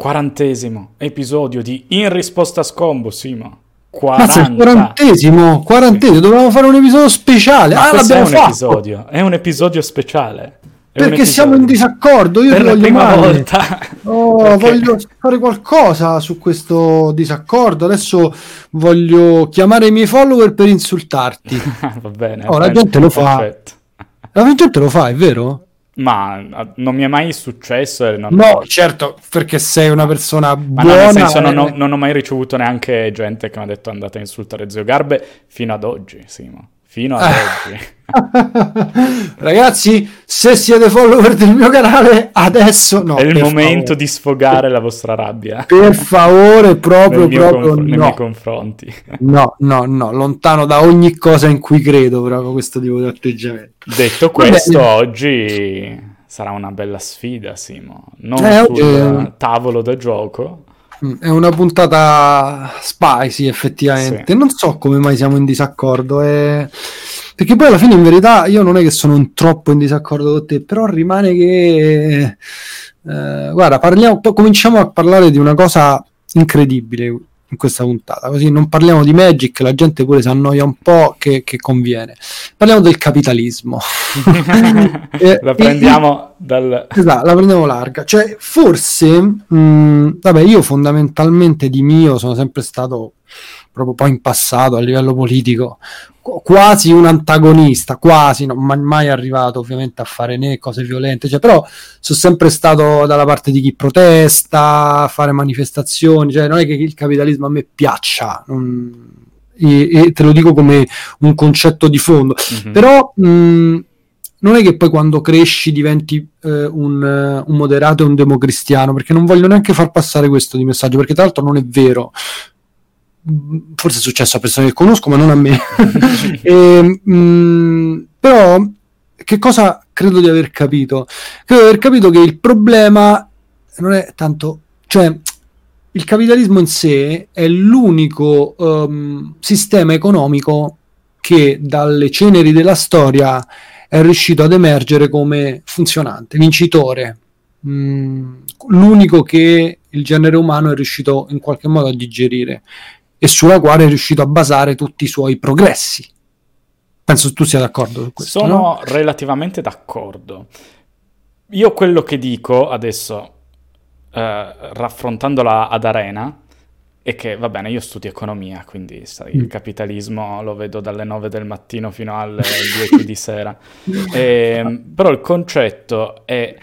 quarantesimo episodio di In risposta a Scombo, Simo. 40. quarantesimo, quarantesimo, dovevamo fare un episodio speciale. Ma ah, l'abbiamo è un fatto. episodio, è un episodio speciale. È Perché siamo in disaccordo, io per la prima male. volta. Oh, Perché- voglio fare qualcosa su questo disaccordo. Adesso voglio chiamare i miei follower per insultarti. Va bene. Oh, la gente lo fa. perfetto. La gente lo fa, è vero? Ma ah, non mi è mai successo. e non- No, certo, perché sei una persona Ma buona. no, nel senso non ho, eh. non ho mai ricevuto neanche gente che mi ha detto andate a insultare Zio Garbe fino ad oggi, Simo. Fino ad Eh. oggi. Ragazzi, se siete follower del mio canale, adesso no. è il momento favore. di sfogare la vostra rabbia. Per favore, proprio, proprio conf- nei no. miei confronti. No, no, no, lontano da ogni cosa in cui credo, proprio questo tipo di atteggiamento. Detto questo, bene. oggi sarà una bella sfida, Simo. Non Eh, sul oggi- tavolo da gioco. Mm, È una puntata spicy, effettivamente. Sì. Non so come mai siamo in disaccordo. eh. Perché poi alla fine, in verità, io non è che sono in- troppo in disaccordo con te, però rimane che. eh, guarda, parliamo, cominciamo a parlare di una cosa incredibile in questa puntata. Così non parliamo di Magic, la gente pure si annoia un po', che, che conviene. Parliamo del capitalismo. Eh, la prendiamo dal... Esatto, la prendevo larga. Cioè, forse, mh, vabbè, io fondamentalmente di mio sono sempre stato, proprio poi in passato a livello politico, qu- quasi un antagonista, quasi, non mai, mai arrivato ovviamente a fare né cose violente, cioè, però sono sempre stato dalla parte di chi protesta, a fare manifestazioni, cioè non è che il capitalismo a me piaccia. non- e- e te lo dico come un concetto di fondo, Mhm. però mh, non è che poi quando cresci diventi eh, un, un moderato e un democristiano, perché non voglio neanche far passare questo di messaggio, perché tra l'altro non è vero. Mm, Forse è successo a persone che conosco, ma non a me. E, mh, però, che cosa credo di aver capito? Credo di aver capito che il problema non è tanto, cioè, il capitalismo in sé è l'unico ehm, sistema economico che dalle ceneri della storia è riuscito ad emergere come funzionante, vincitore, Mm, l'unico che il genere umano è riuscito in qualche modo a digerire e sulla quale è riuscito a basare tutti i suoi progressi. Penso tu sia d'accordo su questo. Sono no? relativamente d'accordo. Io quello che dico adesso, eh, raffrontandola ad Arena, è che va bene, io studio economia, quindi sai, il Mm. capitalismo lo vedo dalle 9 del mattino fino alle 10 di sera. Ehm, però il concetto è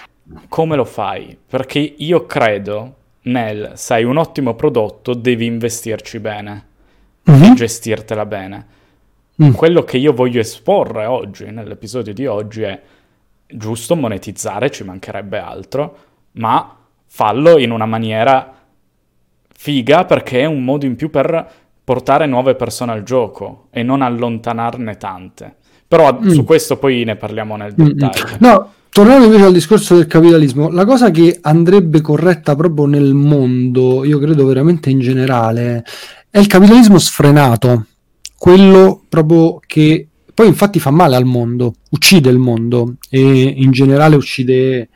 come lo fai? Perché io credo nel, sai, un ottimo prodotto devi investirci bene Mhm. e gestirtela bene Mm. quello che io voglio esporre oggi, nell'episodio di oggi, è giusto monetizzare, ci mancherebbe altro, ma fallo in una maniera figa perché è un modo in più per portare nuove persone al gioco e non allontanarne tante. Però Mm. su questo poi ne parliamo nel Mm, mm. dettaglio. No, tornando invece al discorso del capitalismo, la cosa che andrebbe corretta proprio nel mondo, io credo veramente in generale, è il capitalismo sfrenato, quello proprio che poi infatti fa male al mondo, uccide il mondo e in generale uccide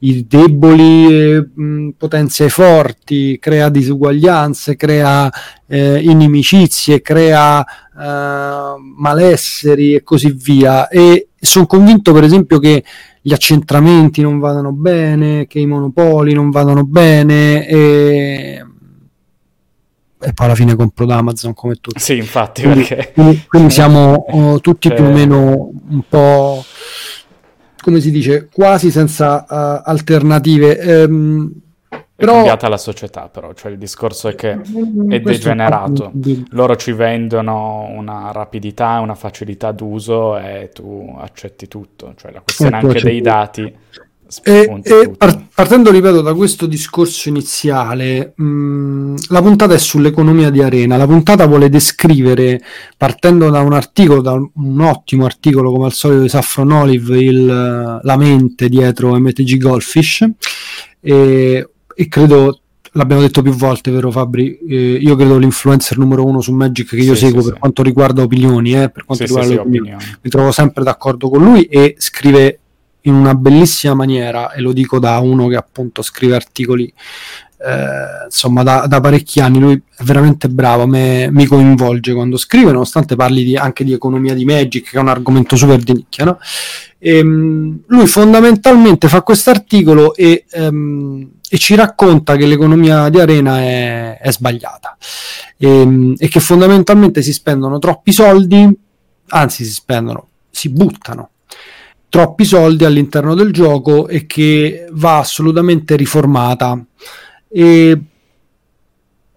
i deboli, mh, potenze forti, crea disuguaglianze, crea eh, inimicizie, crea eh, malesseri e così via. E sono convinto, per esempio, che gli accentramenti non vadano bene, che i monopoli non vadano bene e, e poi alla fine compro da Amazon come tutti. Sì, infatti, Quindi, perché... quindi- quindi siamo oh, tutti più o Cioè- meno un po' come si dice, quasi senza eh, alternative. È però cambiata la società, però, cioè il discorso è che è degenerato. loro ci vendono una rapidità, una facilità d'uso e tu accetti tutto, cioè la questione tu anche dei dati E, e partendo, ripeto, da questo discorso iniziale, mh, la puntata è sull'economia di arena. La puntata vuole descrivere, partendo da un articolo, da un ottimo articolo come al solito di Saffron Olive, il- la mente dietro MTG Goldfish, e, e credo l'abbiamo detto più volte, vero Fabri? Eh, io credo l'influencer numero uno su Magic che io Sì, seguo sì, per sì. quanto riguarda opinioni, eh, per quanto riguarda le opinioni opinioni. mi trovo sempre d'accordo con lui e scrive in una bellissima maniera, e lo dico da uno che appunto scrive articoli eh, insomma da, da, parecchi anni, lui è veramente bravo, me, mi coinvolge quando scrive, nonostante parli di, anche di economia di Magic, che è un argomento super di nicchia, no? e, um, lui fondamentalmente fa questo articolo e, um, e, ci racconta che l'economia di arena è, è sbagliata e, um, e che fondamentalmente si spendono troppi soldi, anzi si spendono, si buttano troppi soldi all'interno del gioco e che va assolutamente riformata e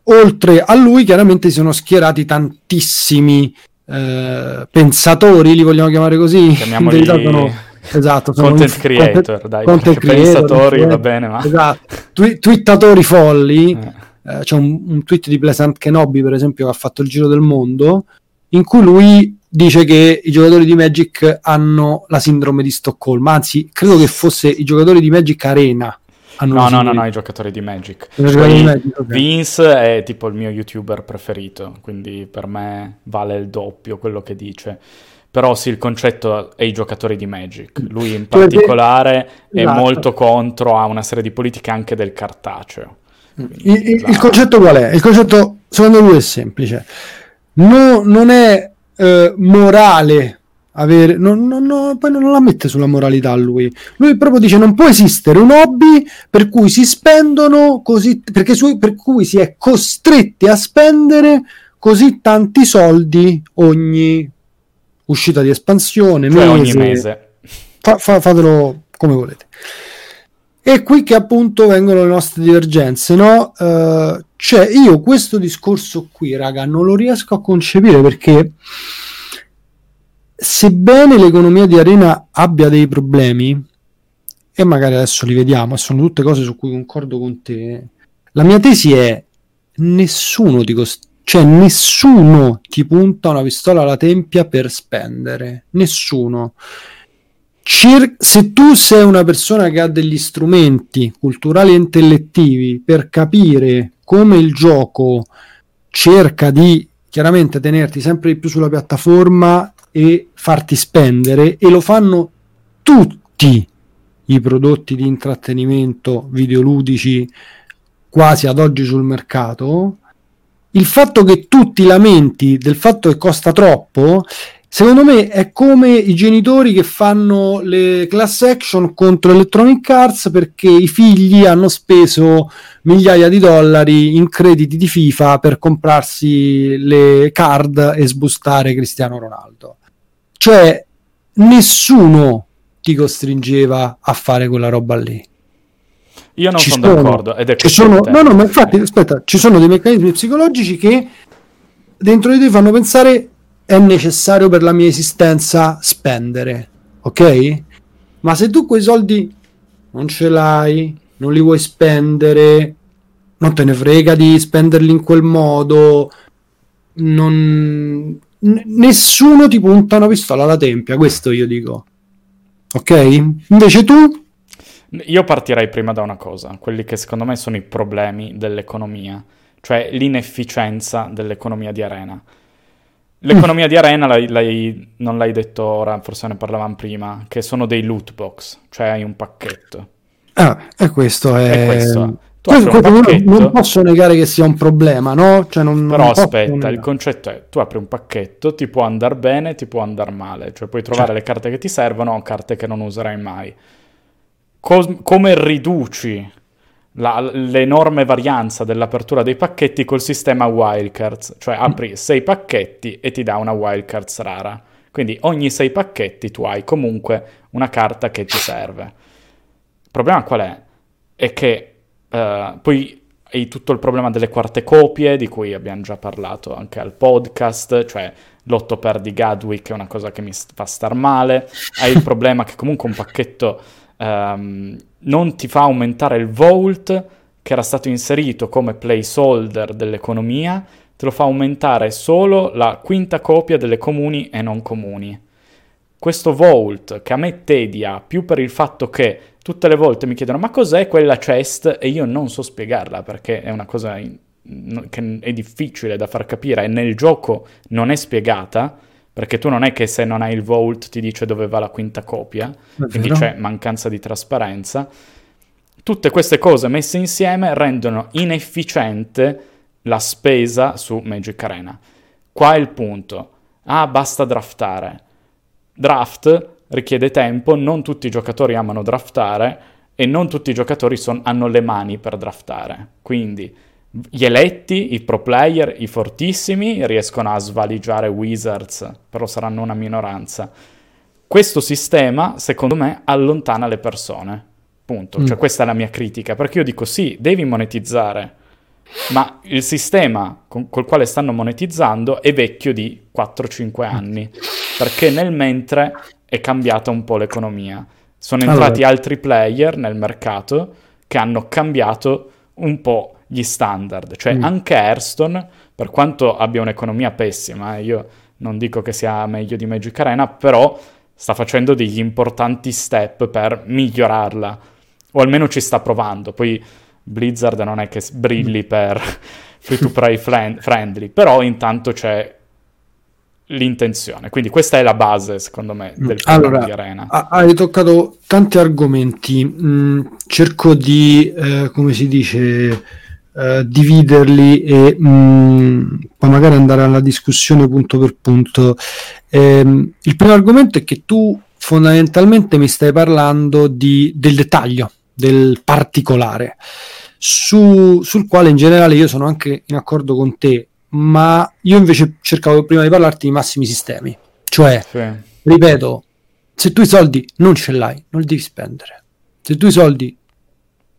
oltre a lui chiaramente si sono schierati tantissimi eh, pensatori, li vogliamo chiamare così? Chiamiamoli... Sono, esatto, sono content creator, content, dai, content creator, pensatori va bene, ma... Esatto, Twi- twittatori folli. Eh. Eh, c'è un, un, tweet di Pleasant Kenobi, per esempio, che ha fatto il giro del mondo, in cui lui dice che i giocatori di Magic hanno la sindrome di Stoccolma, anzi, credo che fosse i giocatori di Magic Arena No, no, no, no, i giocatori di Magic. Poi, di Magic okay. Vince è tipo il mio youtuber preferito, quindi per me vale il doppio quello che dice. Però sì, il concetto è i giocatori di Magic. Lui in particolare è esatto. molto contro a una serie di politiche anche del cartaceo. Quindi, il, il, il, concetto qual è? Il concetto secondo lui è semplice. No, non è eh, morale avere, non, non, non, poi non la mette sulla moralità lui. Lui proprio dice: Non può esistere un hobby per cui si spendono così, perché su, per cui si è costretti a spendere così tanti soldi ogni uscita di espansione, cioè mese. ogni mese. Fa, fa, fatelo come volete. E qui che appunto vengono le nostre divergenze, no? Uh, cioè, io questo discorso qui, raga, non lo riesco a concepire perché sebbene l'economia di arena abbia dei problemi, e magari adesso li vediamo, sono tutte cose su cui concordo con te, la mia tesi è nessuno ti cost- cioè nessuno ti punta una pistola alla tempia per spendere, nessuno. Cir- se tu sei una persona che ha degli strumenti culturali e intellettivi per capire come il gioco cerca di chiaramente tenerti sempre di più sulla piattaforma e farti spendere e lo fanno tutti i prodotti di intrattenimento videoludici quasi ad oggi sul mercato. Il fatto che tu ti lamenti del fatto che costa troppo secondo me è come i genitori che fanno le class action contro Electronic Arts perché i figli hanno speso migliaia di dollari in crediti di FIFA per comprarsi le card e sbustare Cristiano Ronaldo cioè, nessuno ti costringeva a fare quella roba lì. Io non ci sono, d'accordo. Ed è ci sono, no, no, ma infatti, aspetta, ci sono dei meccanismi psicologici che dentro di te fanno pensare è necessario per la mia esistenza spendere, ok? Ma se tu quei soldi non ce l'hai, non li vuoi spendere, non te ne frega di spenderli in quel modo, non n- nessuno ti punta una pistola alla tempia, questo io dico. Ok? Invece tu? Io partirei prima da una cosa, quelli che secondo me sono i problemi dell'economia, cioè l'inefficienza dell'economia di arena. L'economia mm. di arena l'hai, l'hai, non l'hai detto ora, forse ne parlavamo prima, che sono dei loot box, cioè hai un pacchetto. Ah, e questo è... E questo questo, non posso negare che sia un problema, no? Cioè non, Però non aspetta, il concetto è, tu apri un pacchetto, ti può andare bene, ti può andare male, cioè puoi trovare cioè. le carte che ti servono o carte che non userai mai. Co- come riduci la, l'enorme varianza dell'apertura dei pacchetti col sistema wildcards? Cioè apri mm. sei pacchetti e ti dà una wildcards rara. Quindi ogni sei pacchetti tu hai comunque una carta che ti serve. Il problema qual è? È che Uh, poi hai tutto il problema delle quarte copie, di cui abbiamo già parlato anche al podcast, cioè l'otto per di Gadwick è una cosa che mi fa star male. Hai il problema che comunque un pacchetto um, non ti fa aumentare il vault che era stato inserito come placeholder dell'economia, te lo fa aumentare solo la quinta copia delle comuni e non comuni. Questo vault che a me tedia più per il fatto che tutte le volte mi chiedono ma cos'è quella chest e io non so spiegarla perché è una cosa in, che è difficile da far capire e nel gioco non è spiegata perché tu non è che se non hai il vault ti dice dove va la quinta copia, quindi c'è mancanza di trasparenza. Tutte queste cose messe insieme rendono inefficiente la spesa su Magic Arena. Qua è il punto. Ah, basta draftare. Draft richiede tempo, non tutti i giocatori amano draftare e non tutti i giocatori son, hanno le mani per draftare. Quindi gli eletti, i pro player, i fortissimi riescono a svaligiare Wizards, però saranno una minoranza. Questo sistema, secondo me, allontana le persone. Punto. Mm. Cioè, questa è la mia critica, perché io dico sì, devi monetizzare, ma il sistema con, col quale stanno monetizzando è vecchio di 4-5 anni, perché nel mentre è cambiata un po' l'economia. Sono entrati allora. altri player nel mercato che hanno cambiato un po' gli standard. Cioè mm. anche Hearthstone, per quanto abbia un'economia pessima, eh, io non dico che sia meglio di Magic Arena, però sta facendo degli importanti step per migliorarla, o almeno ci sta provando. Poi Blizzard non è che brilli mm. per free to play friendly, però intanto c'è l'intenzione. Quindi questa è la base, secondo me, del allora, di Arena. Hai toccato tanti argomenti. Mm, cerco di, eh, come si dice, eh, dividerli e mm, poi magari andare alla discussione punto per punto. Eh, il primo argomento è che tu fondamentalmente mi stai parlando di, del dettaglio, del particolare, su, sul quale in generale io sono anche in accordo con te, ma io invece cercavo prima di parlarti di massimi sistemi, cioè, sì. ripeto, se tu i soldi non ce l'hai, non li devi spendere. Se tu i soldi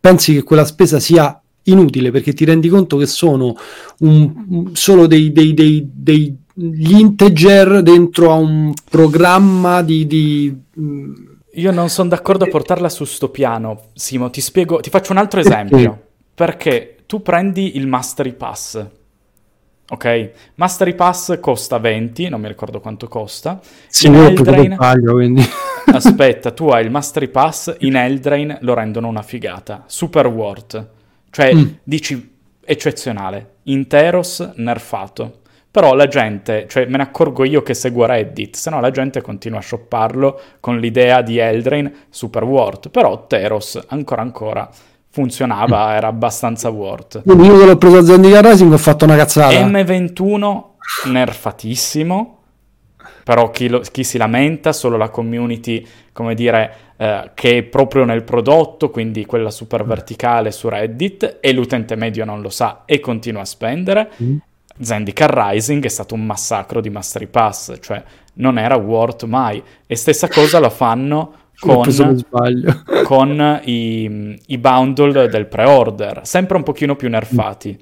pensi che quella spesa sia inutile perché ti rendi conto che sono un, solo dei, dei, dei, dei gli integer dentro a un programma di, di mm, io non sono d'accordo a portarla su sto piano, Simo, ti spiego, ti faccio un altro esempio. Perché tu prendi il Mastery Pass, ok? Mastery Pass costa 20, non mi ricordo quanto costa. Sì, in Eldrain... Taglio, quindi. Aspetta, tu hai il Mastery Pass, in Eldrain lo rendono una figata. Super Worth. Cioè, mm. dici eccezionale. Interos nerfato. Però la gente, cioè me ne accorgo io che seguo Reddit, se no la gente continua a shopparlo con l'idea di Eldrain Super Worth. Però Teros ancora ancora funzionava, mm. era abbastanza worth. Quindi io che l'ho preso a Zendikar Rising ho fatto una cazzata. M21 nerfatissimo, però chi, lo, chi, si lamenta, solo la community, come dire, eh, che è proprio nel prodotto, quindi quella super verticale su Reddit, e l'utente medio non lo sa e continua a spendere. Mm. Zendikar Rising è stato un massacro di Mastery Pass, cioè non era worth mai. E stessa cosa lo fanno con, con i, i, bundle del pre-order, sempre un pochino più nerfati.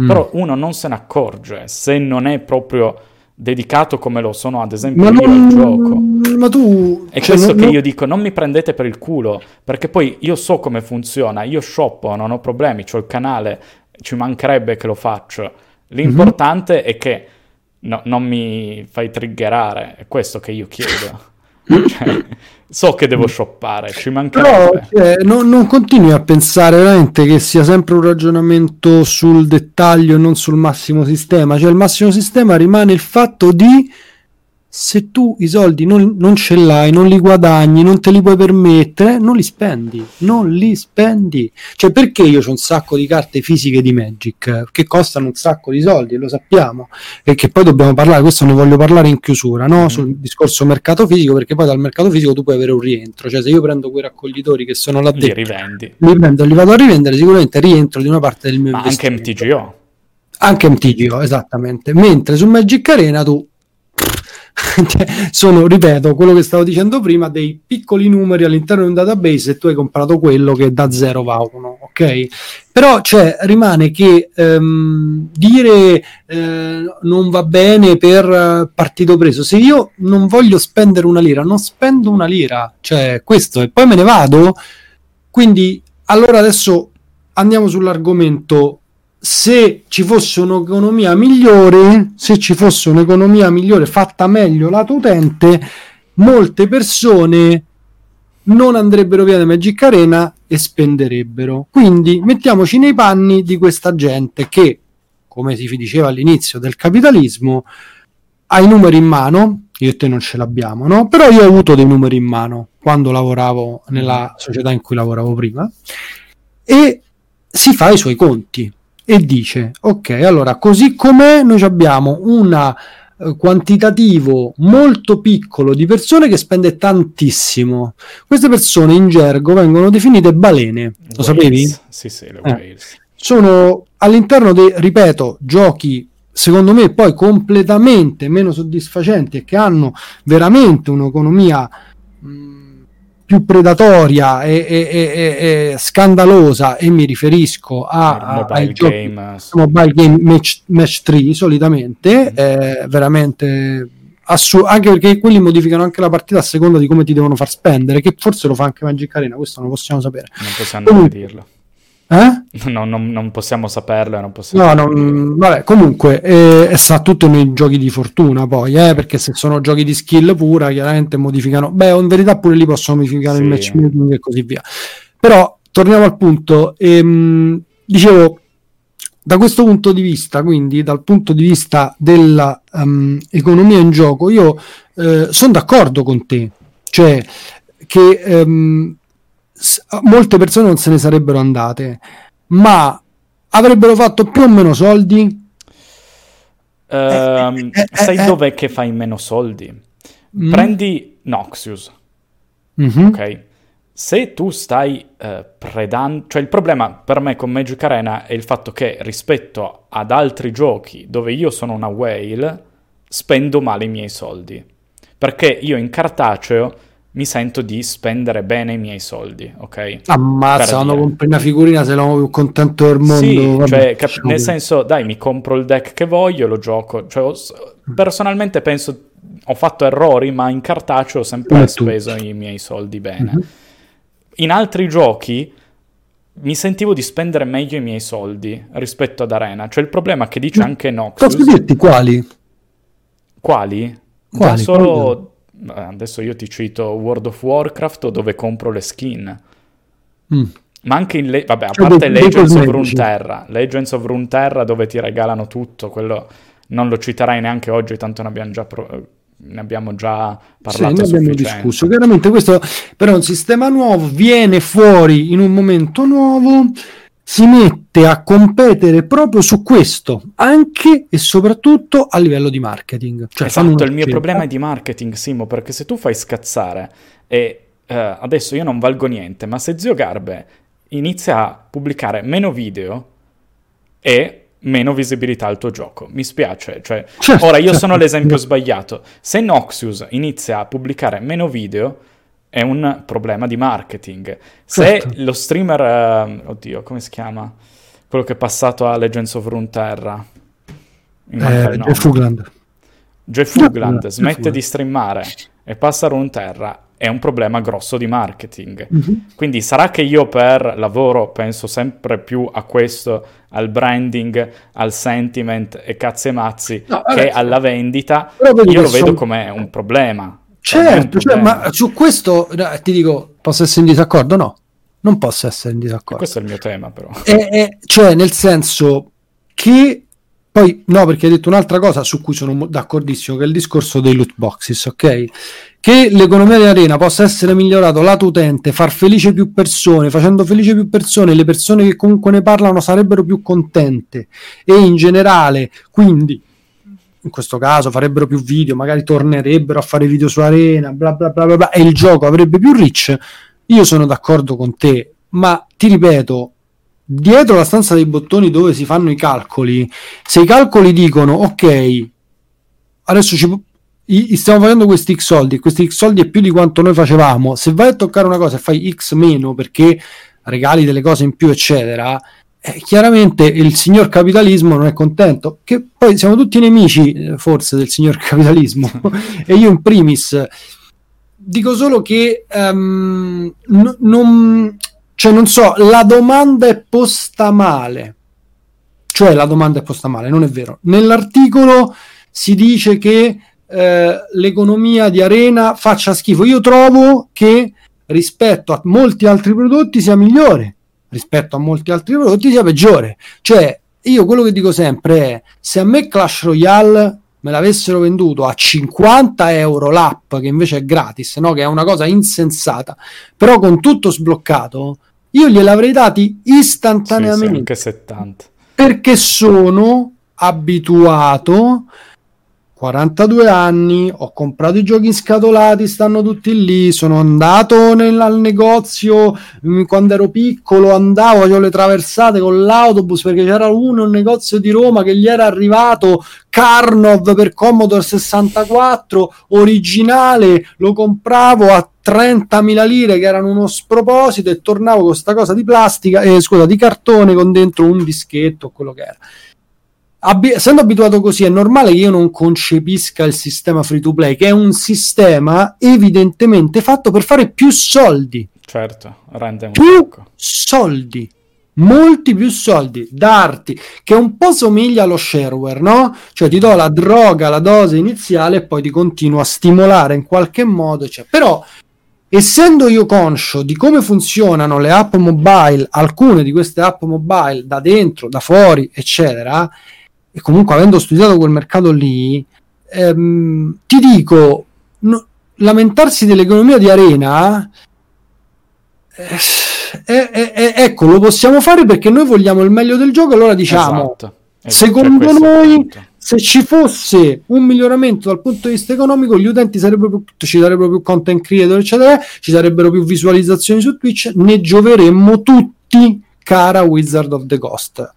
Mm. Però uno non se ne accorge se non è proprio dedicato come lo sono ad esempio ma io non, al gioco. Ma tu... È cioè, questo non, che io dico, non mi prendete per il culo, perché poi io so come funziona, io shoppo, non ho problemi, ho il canale, ci mancherebbe che lo faccio. L'importante mm-hmm. è che no, non mi fai triggerare, è questo che io chiedo. cioè, so che devo shoppare, ci mancherebbe. Però cioè, no, non continui a pensare veramente che sia sempre un ragionamento sul dettaglio e non sul massimo sistema. Cioè, il massimo sistema rimane il fatto di se tu i soldi non, non, ce l'hai, non li guadagni, non te li puoi permettere, non li spendi, non li spendi. Cioè, perché io ho un sacco di carte fisiche di Magic che costano un sacco di soldi, lo sappiamo, e che poi dobbiamo parlare, questo ne voglio parlare in chiusura, no? Mm. sul discorso mercato fisico, perché poi dal mercato fisico tu puoi avere un rientro, cioè se io prendo quei raccoglitori che sono là dentro, li rivendi, li prendo, li vado a rivendere, sicuramente rientro di una parte del mio Ma anche MTGO. Anche MTGO, esattamente. Mentre su Magic Arena tu sono, ripeto, quello che stavo dicendo prima, dei piccoli numeri all'interno di un database e tu hai comprato quello che da 0 va a 1, ok? Però cioè, rimane che ehm, dire eh, non va bene per partito preso, se io non voglio spendere una lira, non spendo una lira, cioè questo, e poi me ne vado, quindi allora adesso andiamo sull'argomento se ci fosse un'economia migliore, se ci fosse un'economia migliore fatta meglio lato utente, molte persone non andrebbero via da Magic Arena e spenderebbero. Quindi mettiamoci nei panni di questa gente che, come si diceva all'inizio del capitalismo, ha i numeri in mano, io e te non ce l'abbiamo, no? Però io ho avuto dei numeri in mano quando lavoravo nella società in cui lavoravo prima e si fa i suoi conti e dice ok allora così com'è noi abbiamo un eh, quantitativo molto piccolo di persone che spende tantissimo queste persone in gergo vengono definite balene lo Whales. sapevi? Sì, sì, le Eh. Sono all'interno dei, ripeto, giochi secondo me poi completamente meno soddisfacenti e che hanno veramente un'economia mh, più predatoria e, e- e- scandalosa e mi riferisco a, Il a- mobile game. mobile game match, match 3 solitamente Mm. è veramente assu- anche perché quelli modificano anche la partita a seconda di come ti devono far spendere che forse lo fa anche Magic Arena questo non lo possiamo sapere Non possiamo Comunque- dirlo. Eh? No, non, non possiamo saperlo non possiamo No, non, vabbè, comunque eh, sta tutto nei giochi di fortuna poi, eh, perché se sono giochi di skill pura, chiaramente modificano. Beh, in verità pure lì possono modificare il Sì. matchmaking e così via. Però torniamo al punto. ehm, dicevo, da questo punto di vista, quindi dal punto di vista dell'economia in gioco, io sono d'accordo con te, cioè che ehm, s- molte persone non se ne sarebbero andate, ma avrebbero fatto più o meno soldi. Ehm, eh, eh, sai eh. dov'è che fai meno soldi? Mm. Prendi Noxius, Mhm. ok? Se tu stai eh, predando... Cioè il problema per me con Magic Arena è il fatto che rispetto ad altri giochi dove io sono una whale, spendo male i miei soldi. Perché io in cartaceo mi sento di spendere bene i miei soldi, ok? Ammazza, quando compri una figurina sei l'uomo più contento del mondo. Sì, vabbè, cioè, cap- nel senso, dai, mi compro il deck che voglio, lo gioco. Cioè, ho- personalmente penso, ho fatto errori, ma in cartaceo ho sempre speso i miei soldi bene. Mhm. In altri giochi mi sentivo di spendere meglio i miei soldi rispetto ad Arena. Cioè, il problema è che dice Ma anche Posso Noxus. dirti quali? Quali? Quali? solo... eh, Adesso io ti cito World of Warcraft dove compro le skin. Mm. Ma anche in... Le- vabbè, a Cioè, parte Legends of. Runeterra. Legends of Runeterra dove ti regalano tutto, quello non lo citerai neanche oggi, tanto ne abbiamo già, pro- ne abbiamo già Sì, parlato ne a abbiamo discusso. Chiaramente questo però è un sistema nuovo, viene fuori in un momento nuovo, si mette a competere proprio su questo, anche e soprattutto a livello di marketing. Cioè, Esatto, il mio problema è di marketing, Simo, perché se tu fai scazzare e eh, adesso io non valgo niente, ma se Zio Garbe inizia a pubblicare meno video e meno visibilità al tuo gioco, mi spiace, cioè Certo, ora io certo. sono l'esempio sbagliato. Se Noxius inizia a pubblicare meno video è un problema di marketing. Se Certo. lo streamer eh, oddio, come si chiama? Quello che è passato a Legends of Runeterra. Eh, Hoogland. Jeff Jeff Hoogland Jeff smette Hoogland. di streamare e passa a Runeterra è un problema grosso di marketing. Mhm. Quindi sarà che io per lavoro penso sempre più a questo, al branding, al sentiment e cazzi e mazzi No, che alla vendita. Io lo vedo come un problema. Certo, cioè, ma su questo ti dico, posso essere in disaccordo? No, non posso essere in disaccordo. Questo è il mio tema, però. È- è- cioè, nel senso che poi no, perché hai detto un'altra cosa su cui sono mo- d'accordissimo, che è il discorso dei loot boxes, ok? Che l'economia di arena possa essere migliorata lato utente, far felice più persone, facendo felice più persone, le persone che comunque ne parlano sarebbero più contente e in generale, quindi in questo caso farebbero più video, magari tornerebbero a fare video su arena, bla bla bla bla, bla e il gioco avrebbe più reach. Io sono d'accordo con te, ma ti ripeto, dietro la stanza dei bottoni dove si fanno i calcoli, se i calcoli dicono ok, adesso ci, stiamo facendo questi X soldi, questi X soldi è più di quanto noi facevamo, se vai a toccare una cosa e fai X meno perché regali delle cose in più, eccetera, eh, chiaramente il signor capitalismo non è contento, che poi siamo tutti nemici eh, forse del signor capitalismo e io in primis dico solo che ehm, no- non, cioè non so, la domanda è posta male. Cioè la domanda è posta male, non è vero. Nell'articolo si dice che eh, l'economia di arena faccia schifo. Io trovo che rispetto a molti altri prodotti sia migliore, rispetto a molti altri prodotti sia peggiore. Cioè, io quello che dico sempre è: se a me Clash Royale me l'avessero venduto a 50 euro l'app, che invece è gratis, no? che è una cosa insensata, però con tutto sbloccato, io gliel'avrei dati istantaneamente. Sì, sì, anche 70. Perché sono abituato 42 anni, ho comprato i giochi scatolati, stanno tutti lì, sono andato nel, al negozio mm, quando ero piccolo, andavo, facevo le traversate con l'autobus perché c'era uno, un negozio di Roma che gli era arrivato Carnov per Commodore 64 originale, lo compravo a 30.000 lire che erano uno sproposito e tornavo con questa cosa di plastica, eh, scusa, di cartone con dentro un dischetto, quello che era Abbi- essendo abituato così, è normale che io non concepisca il sistema free to play, che è un sistema evidentemente fatto per fare più soldi. Certo, rende più poco. soldi. Molti più soldi, darti, che un po' somiglia allo shareware, no? Cioè ti do la droga, la dose iniziale e poi ti continuo a stimolare in qualche modo. Cioè. Però essendo io conscio di come funzionano le app mobile, alcune di queste app mobile da dentro, da fuori, eccetera, e comunque avendo studiato quel mercato lì, ehm, ti dico, no, lamentarsi dell'economia di arena, eh, eh, eh, ecco, lo possiamo fare perché noi vogliamo il meglio del gioco, allora diciamo, esatto. Esatto, secondo noi, se ci fosse un miglioramento dal punto di vista economico, gli utenti sarebbero più, ci sarebbero più content creator, eccetera, ci sarebbero più visualizzazioni su Twitch, ne gioveremmo tutti, cara Wizard of the Coast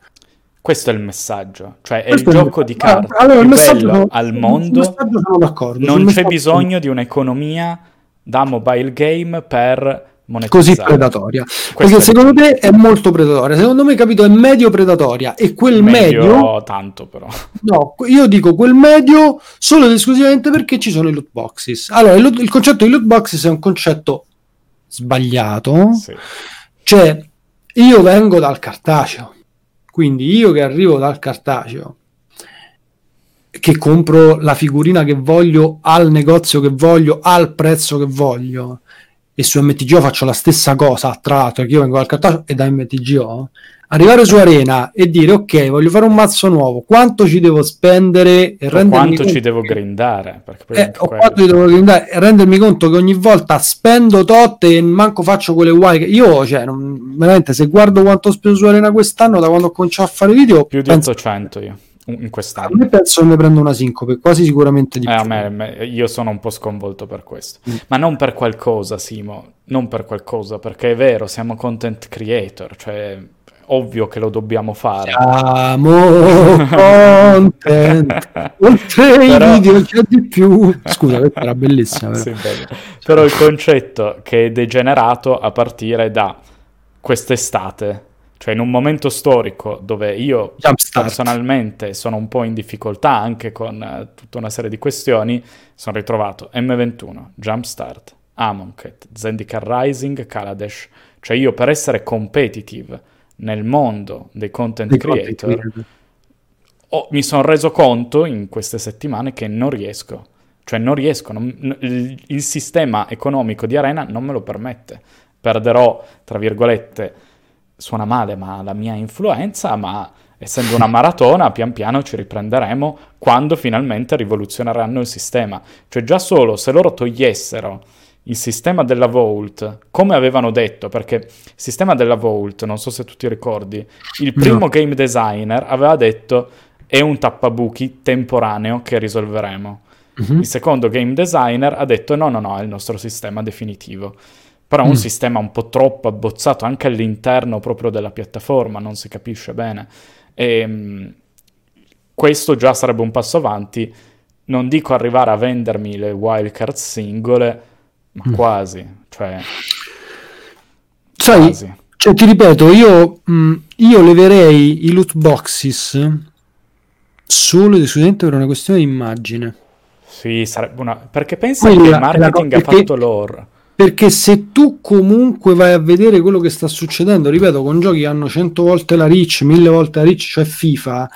questo è il messaggio, cioè è Questo il gioco di carte ah, allora, più bello sono, al mondo. Non c'è bisogno di un'economia da mobile game per monetizzare. Così predatoria. Questo Perché secondo te è molto predatoria. Secondo me, capito, è medio predatoria. E quel medio... medio tanto però. No, io dico quel medio solo ed esclusivamente perché ci sono i loot boxes. Allora, il, il concetto di loot boxes è un concetto sbagliato. Sì. Cioè, io vengo dal cartaceo quindi io che arrivo dal cartaceo, che compro la figurina che voglio al negozio che voglio, al prezzo che voglio, e su MTGO faccio la stessa cosa, tra l'altro, che io vengo dal cartaceo e da MTGO, arrivare su Arena e dire ok, voglio fare un mazzo nuovo, quanto ci devo spendere e rendermi quanto ci devo grindare, eh, o quanto ci devo grindare e rendermi conto che ogni volta spendo tot e manco faccio quelle uguali che io, cioè, non, veramente se guardo quanto ho speso su Arena quest'anno da quando ho cominciato a fare video, più di penso... 800 io in quest'anno. A me penso che ne prendo una sincope, quasi sicuramente di eh, più. Me, io sono un po' sconvolto per questo. Mm. Ma non per qualcosa, Simo, non per qualcosa, perché è vero, siamo content creator, cioè ovvio che lo dobbiamo fare. Siamo content. Oltre però... i video c'è di più. Scusa, questa era bellissima. Sì, però il concetto che è degenerato a partire da quest'estate, cioè in un momento storico dove io Jumpstart. personalmente sono un po' in difficoltà anche con uh, tutta una serie di questioni, sono ritrovato M21, Jumpstart, Amonkhet, Zendikar Rising, Kaladesh. Cioè io per essere competitive nel mondo dei content dei creator, content ho, mi sono reso conto in queste settimane che non riesco. Cioè non riesco, non, il, il sistema economico di Arena non me lo permette. Perderò, tra virgolette, suona male, ma la mia influenza, ma essendo una maratona, pian piano ci riprenderemo quando finalmente rivoluzioneranno il sistema. Cioè già solo se loro togliessero il sistema della Vault, come avevano detto, perché il sistema della Vault, non so se tu ti ricordi, il primo no. game designer aveva detto è un tappabuchi temporaneo che risolveremo. Uh-huh. Il secondo game designer ha detto no, no, no, è il nostro sistema definitivo. Però è un mm. sistema un po' troppo abbozzato anche all'interno proprio della piattaforma, non si capisce bene. E, ehm, questo già sarebbe un passo avanti. Non dico arrivare a vendermi le wildcard singole, ma mm. quasi, cioè... Sai, quasi. Cioè, ti ripeto, io, mh, mm, io leverei i loot boxes solo ed esclusivamente per una questione di immagine. Sì, sarebbe una... Perché pensa Quella, che il marketing ha fatto loro. Perché se tu comunque vai a vedere quello che sta succedendo, ripeto, con giochi che hanno 100 volte la reach, 1000 volte la reach, cioè FIFA,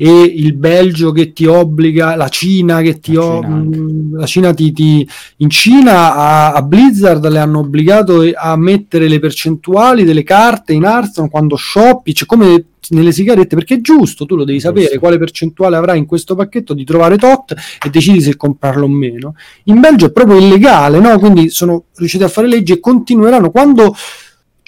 e il Belgio che ti obbliga, la Cina che ti la Cina, ob- la Cina ti, ti, in Cina a, a, Blizzard le hanno obbligato a mettere le percentuali delle carte in Hearthstone quando shoppi, cioè come nelle sigarette, perché è giusto, tu lo devi sapere quale percentuale avrai in questo pacchetto di trovare tot e decidi se comprarlo o meno. In Belgio è proprio illegale, no? Quindi sono riusciti a fare leggi e continueranno quando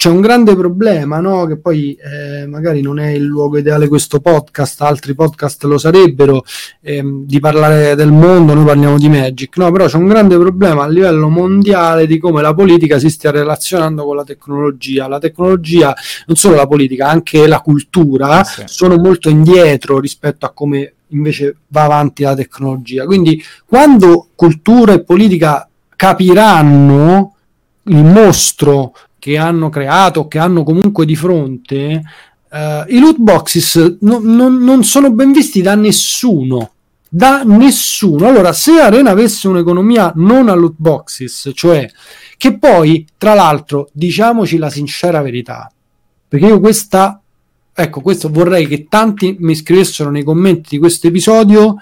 c'è un grande problema, no? che poi eh, magari non è il luogo ideale questo podcast, altri podcast lo sarebbero, ehm, di parlare del mondo, noi parliamo di Magic, no? però c'è un grande problema a livello mondiale di come la politica si stia relazionando con la tecnologia. La tecnologia, non solo la politica, anche la cultura, sì. sono molto indietro rispetto a come invece va avanti la tecnologia. Quindi quando cultura e politica capiranno il mostro che hanno creato, che hanno comunque di fronte, uh, i loot boxes no, no, non sono ben visti da nessuno. Da nessuno. Allora, se Arena avesse un'economia non a loot boxes, cioè che poi, tra l'altro, diciamoci la sincera verità, perché io questa, ecco, questo vorrei che tanti mi scrivessero nei commenti di questo episodio,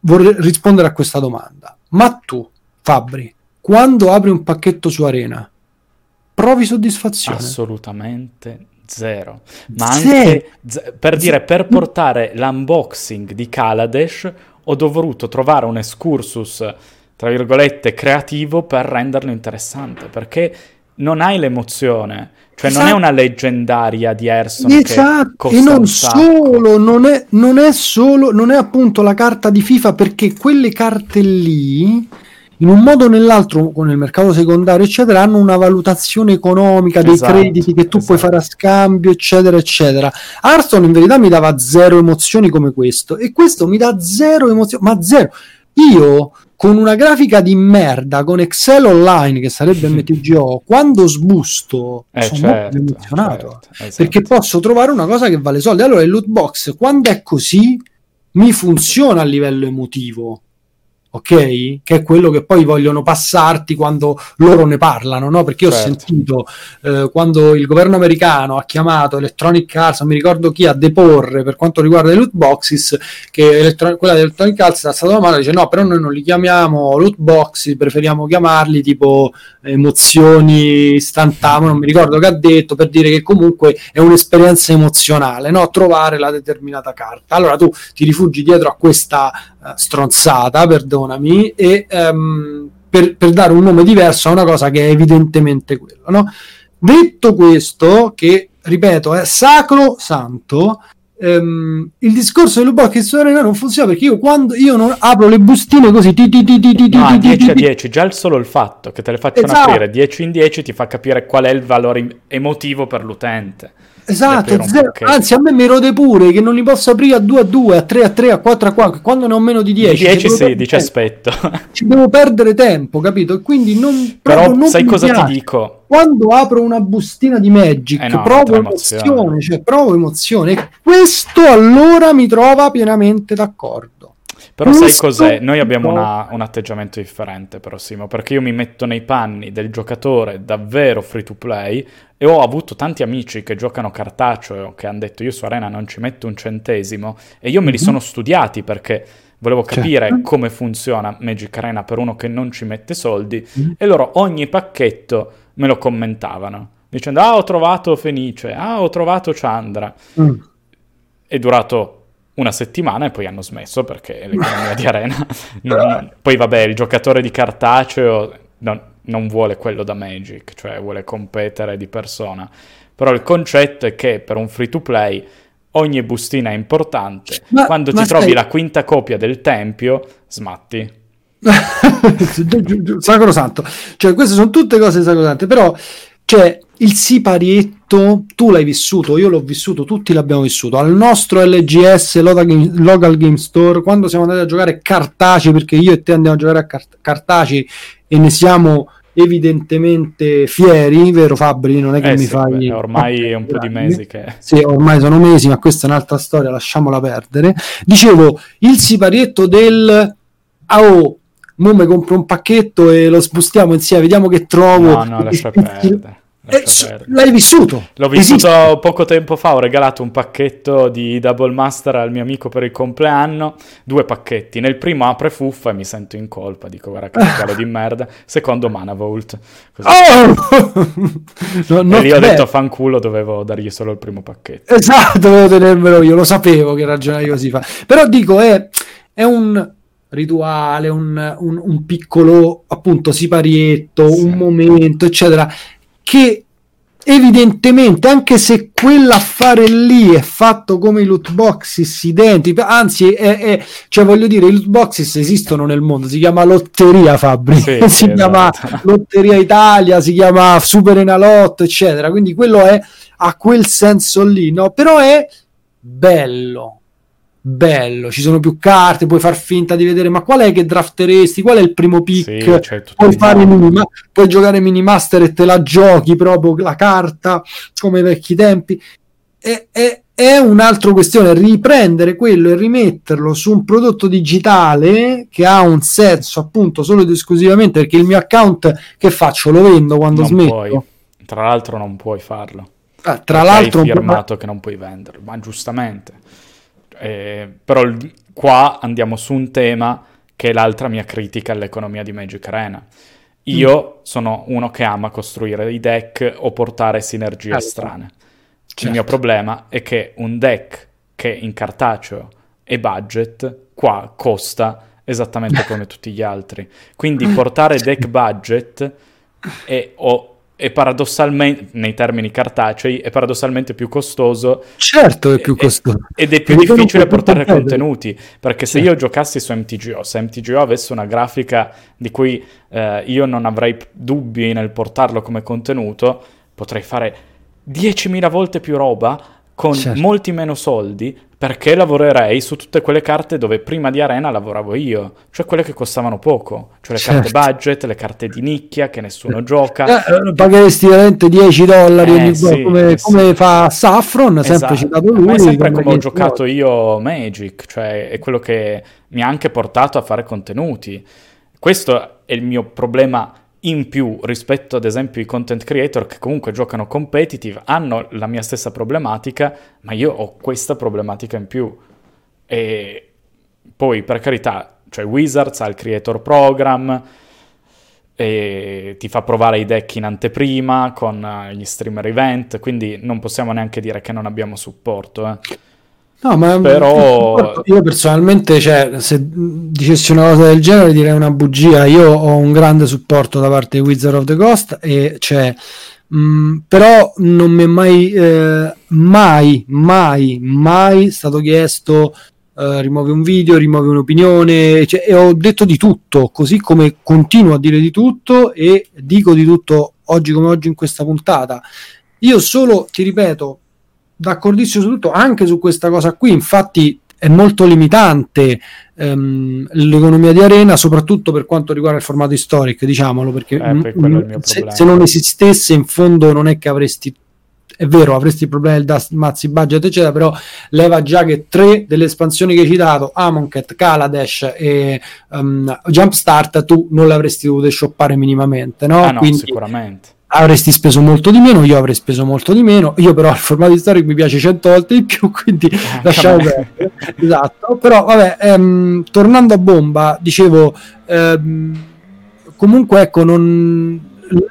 vorrei rispondere a questa domanda. Ma tu, Fabri, quando apri un pacchetto su Arena, provi soddisfazione? Assolutamente zero. Ma anche z- per dire, per portare l'unboxing di Kaladesh ho dovuto trovare un excursus, tra virgolette, creativo per renderlo interessante, perché non hai l'emozione. Cioè esatto. non è esatto. una leggendaria di Erson esatto. e non solo, non è, non è solo, non è appunto la carta di FIFA perché quelle carte lì in un modo o nell'altro con il mercato secondario eccetera hanno una valutazione economica dei esatto, crediti che tu esatto. puoi fare a scambio eccetera eccetera Hearthstone in verità mi dava zero emozioni come questo e questo mi dà zero emozioni ma zero io con una grafica di merda con Excel online che sarebbe MTGO quando sbusto eh, sono certo, molto emozionato certo, esatto. perché posso trovare una cosa che vale soldi allora il loot box quando è così mi funziona a livello emotivo ok? Che è quello che poi vogliono passarti quando loro ne parlano, no? Perché io certo. ho sentito eh, quando il governo americano ha chiamato Electronic Arts, non mi ricordo chi, a deporre per quanto riguarda i loot boxes, che elettro- quella di Electronic Arts è stata male, dice no, però noi non li chiamiamo loot boxes, preferiamo chiamarli tipo emozioni istantanee, non mi ricordo che ha detto, per dire che comunque è un'esperienza emozionale, no? Trovare la determinata carta. Allora tu ti rifugi dietro a questa uh, stronzata, perdonami, e um, per, per, dare un nome diverso a una cosa che è evidentemente quello, no? Detto questo, che ripeto è sacro santo, Um, il discorso del box su Arena non funziona perché io quando io non apro le bustine così ti, ti, ti, ti, no, 10 a 10 già il solo il fatto che te le facciano esatto. aprire 10 in 10 ti fa capire qual è il valore emotivo per l'utente Esatto, zero, anzi a me mi rode pure che non li posso aprire a 2 a 2, a 3 a 3, a 4 a 4, quando ne ho meno di 10. 10 sì, dice aspetto. Ci devo perdere tempo, capito? E quindi non... Però non sai cosa piace. ti dico? Quando apro una bustina di Magic, eh no, provo emozione. emozione, cioè provo emozione. E questo allora mi trova pienamente d'accordo. Però sai cos'è? Noi abbiamo una, un atteggiamento differente, però Simo, perché io mi metto nei panni del giocatore davvero free to play e ho avuto tanti amici che giocano cartaceo che hanno detto io su Arena non ci metto un centesimo e io me li mm-hmm. sono studiati perché volevo capire certo. come funziona Magic Arena per uno che non ci mette soldi mm-hmm. e loro ogni pacchetto me lo commentavano dicendo ah ho trovato Fenice, ah ho trovato Chandra. Mm. È durato una settimana e poi hanno smesso perché l'economia di Arena... Non, poi vabbè, il giocatore di cartaceo non, non, vuole quello da Magic, cioè vuole competere di persona. Però il concetto è che per un free to play ogni bustina è importante. Ma, Quando ma ti sai... trovi la quinta copia del tempio, smatti. sacrosanto. Cioè, queste sono tutte cose sacrosante, però cioè, il siparietto, tu l'hai vissuto, io l'ho vissuto, tutti l'abbiamo vissuto. Al nostro LGS, Local Game, Store, quando siamo andati a giocare cartacei, perché io e te andiamo a giocare a cart- cartacei e ne siamo evidentemente fieri, vero Fabri? Non è che eh mi sì, fai... Beh, ormai è un po' di mesi che... Sì, ormai sono mesi, ma questa è un'altra storia, lasciamola perdere. Dicevo, il siparietto del... Oh, mo mi compro un pacchetto e lo spustiamo insieme, vediamo che trovo. No, no, lascia perdere. Eh, l'hai vissuto? L'ho vissuto Esiste. poco tempo fa, ho regalato un pacchetto di Double Master al mio amico per il compleanno, due pacchetti. Nel primo apre fuffa e mi sento in colpa, dico guarda che regalo di merda. Secondo Mana Vault. Oh! no, e lì ho detto fanculo, dovevo dargli solo il primo pacchetto. Esatto, dovevo tenermelo io, lo sapevo che ragionavi così fa. Però dico, è, è un rituale, un, un, un piccolo appunto siparietto, sì. un momento, eccetera, che evidentemente, anche se quell'affare lì è fatto come i loot boxes identici, anzi, è, è, cioè voglio dire, i loot boxes esistono nel mondo, si chiama Lotteria Fabri, sì, si sì, chiama esatto. Lotteria Italia, si chiama Super Enalotto, eccetera. Quindi quello è a quel senso lì, no? Però è bello bello, ci sono più carte, puoi far finta di vedere ma qual è che drafteresti, qual è il primo pick, sì, certo, puoi, fare minima, puoi giocare minimaster e te la giochi proprio la carta come ai vecchi tempi. È, è, è un'altra questione, riprendere quello e rimetterlo su un prodotto digitale che ha un senso appunto solo ed esclusivamente perché il mio account che faccio? Lo vendo quando non smetto. Puoi. Tra l'altro non puoi farlo. Ah, tra l'altro hai firmato che non puoi venderlo, ma giustamente. Eh, però qua andiamo su un tema che è l'altra mia critica all'economia di Magic Arena. Io mm. sono uno che ama costruire i deck o portare sinergie certo. strane. Certo. Il mio problema è che un deck che in cartaceo e budget qua costa esattamente come tutti gli altri. Quindi portare deck budget e, o è paradossalmente, nei termini cartacei, è paradossalmente più costoso. Certo, è più costoso. Ed è più Perché difficile portare contenuti. Perché se certo. io giocassi su MTGO, se MTGO avesse una grafica di cui eh, io non avrei dubbi nel portarlo come contenuto, potrei fare 10.000 volte più roba con certo. molti meno soldi perché lavorerei su tutte quelle carte dove prima di Arena lavoravo io, cioè quelle che costavano poco, cioè le certo. carte budget, le carte di nicchia che nessuno gioca. Eh, pagheresti veramente 10 dollari eh, ogni sì, come, sì. come, fa Saffron, sempre esatto. citato lui. Ma è sempre come ho giocato io Magic, cioè è quello che mi ha anche portato a fare contenuti. Questo è il mio problema in più rispetto ad esempio ai content creator che comunque giocano competitive, hanno la mia stessa problematica, ma io ho questa problematica in più. E poi per carità, cioè Wizards ha il creator program e ti fa provare i deck in anteprima con gli streamer event, quindi non possiamo neanche dire che non abbiamo supporto. Eh. No, ma però... io personalmente, cioè, se dicessi una cosa del genere direi una bugia. Io ho un grande supporto da parte di Wizard of the Coast e cioè, mh, mm, però non mi è mai, eh, mai, mai, mai stato chiesto Uh, rimuovi un video, rimuovi un'opinione, cioè, e ho detto di tutto, così come continuo a dire di tutto e dico di tutto oggi come oggi in questa puntata. Io solo, ti ripeto, d'accordissimo su tutto, anche su questa cosa qui, infatti è molto limitante ehm, l'economia di arena, soprattutto per quanto riguarda il formato historic, diciamolo, perché eh, per m- se, se, non esistesse in fondo non è che avresti è vero, avresti il problema del mazzi budget, eccetera, però leva già che tre delle espansioni che hai citato, Amonkhet, Kaladesh e um, Jumpstart, tu non le avresti dovute shoppare minimamente, no? Ah, no Quindi, sicuramente avresti speso molto di meno, io avrei speso molto di meno, io però il formato storico mi piace 100 volte di più, quindi eh, lasciamo perdere. esatto, però vabbè, ehm, tornando a bomba, dicevo, ehm, comunque ecco, non,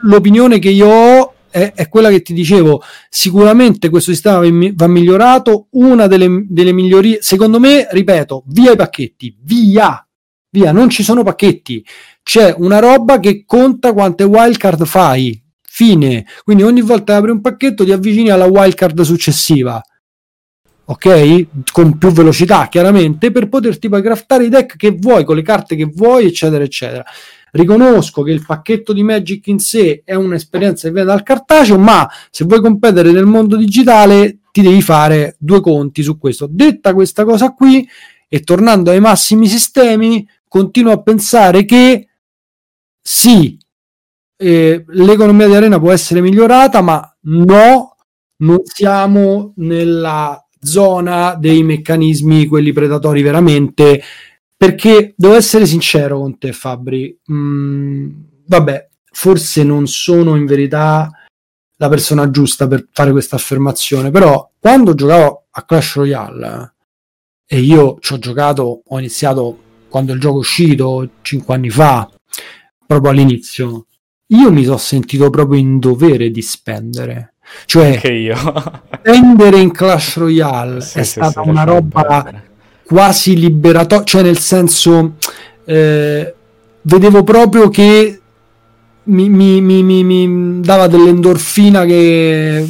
l'opinione che io ho è, è, quella che ti dicevo, sicuramente questo sistema va migliorato, una delle, delle migliorie, secondo me, ripeto, via i pacchetti, via, via, non ci sono pacchetti, c'è una roba che conta quante wildcard fai, Fine. Quindi ogni volta che apri un pacchetto ti avvicini alla wildcard successiva. Ok? Con più velocità, chiaramente, per poterti poi craftare i deck che vuoi, con le carte che vuoi, eccetera, eccetera. Riconosco che il pacchetto di Magic in sé è un'esperienza che viene dal cartaceo, ma se vuoi competere nel mondo digitale ti devi fare due conti su questo. Detta questa cosa qui, e tornando ai massimi sistemi, continuo a pensare che sì, eh, l'economia di arena può essere migliorata, ma no, non siamo nella zona dei meccanismi, quelli predatori veramente, perché devo essere sincero con te Fabri, mm, vabbè, forse non sono in verità la persona giusta per fare questa affermazione, però quando giocavo a Clash Royale e io ci ho giocato, ho iniziato quando il gioco è uscito, 5 anni fa, proprio all'inizio, io mi sono sentito proprio in dovere di spendere. Cioè, spendere in Clash Royale sì, è sì, stata sì, una roba bene. quasi liberatoria, cioè nel senso, eh, vedevo proprio che mi, mi, mi, mi dava dell'endorfina che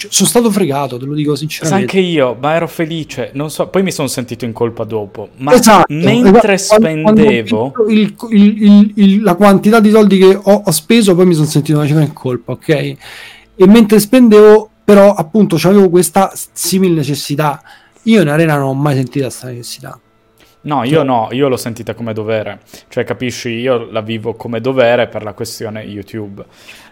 cioè, sono stato fregato, te lo dico sinceramente. Anche io, ma ero felice. Non so, poi mi sono sentito in colpa dopo. Ma esatto, mentre esatto. spendevo il, il, il, la quantità di soldi che ho, ho speso, poi mi sono sentito una cifra in colpa, ok? E mentre spendevo, però, appunto, avevo questa simile necessità. Io in arena non ho mai sentito questa necessità. No, io no, io l'ho sentita come dovere. Cioè, capisci, io la vivo come dovere per la questione YouTube.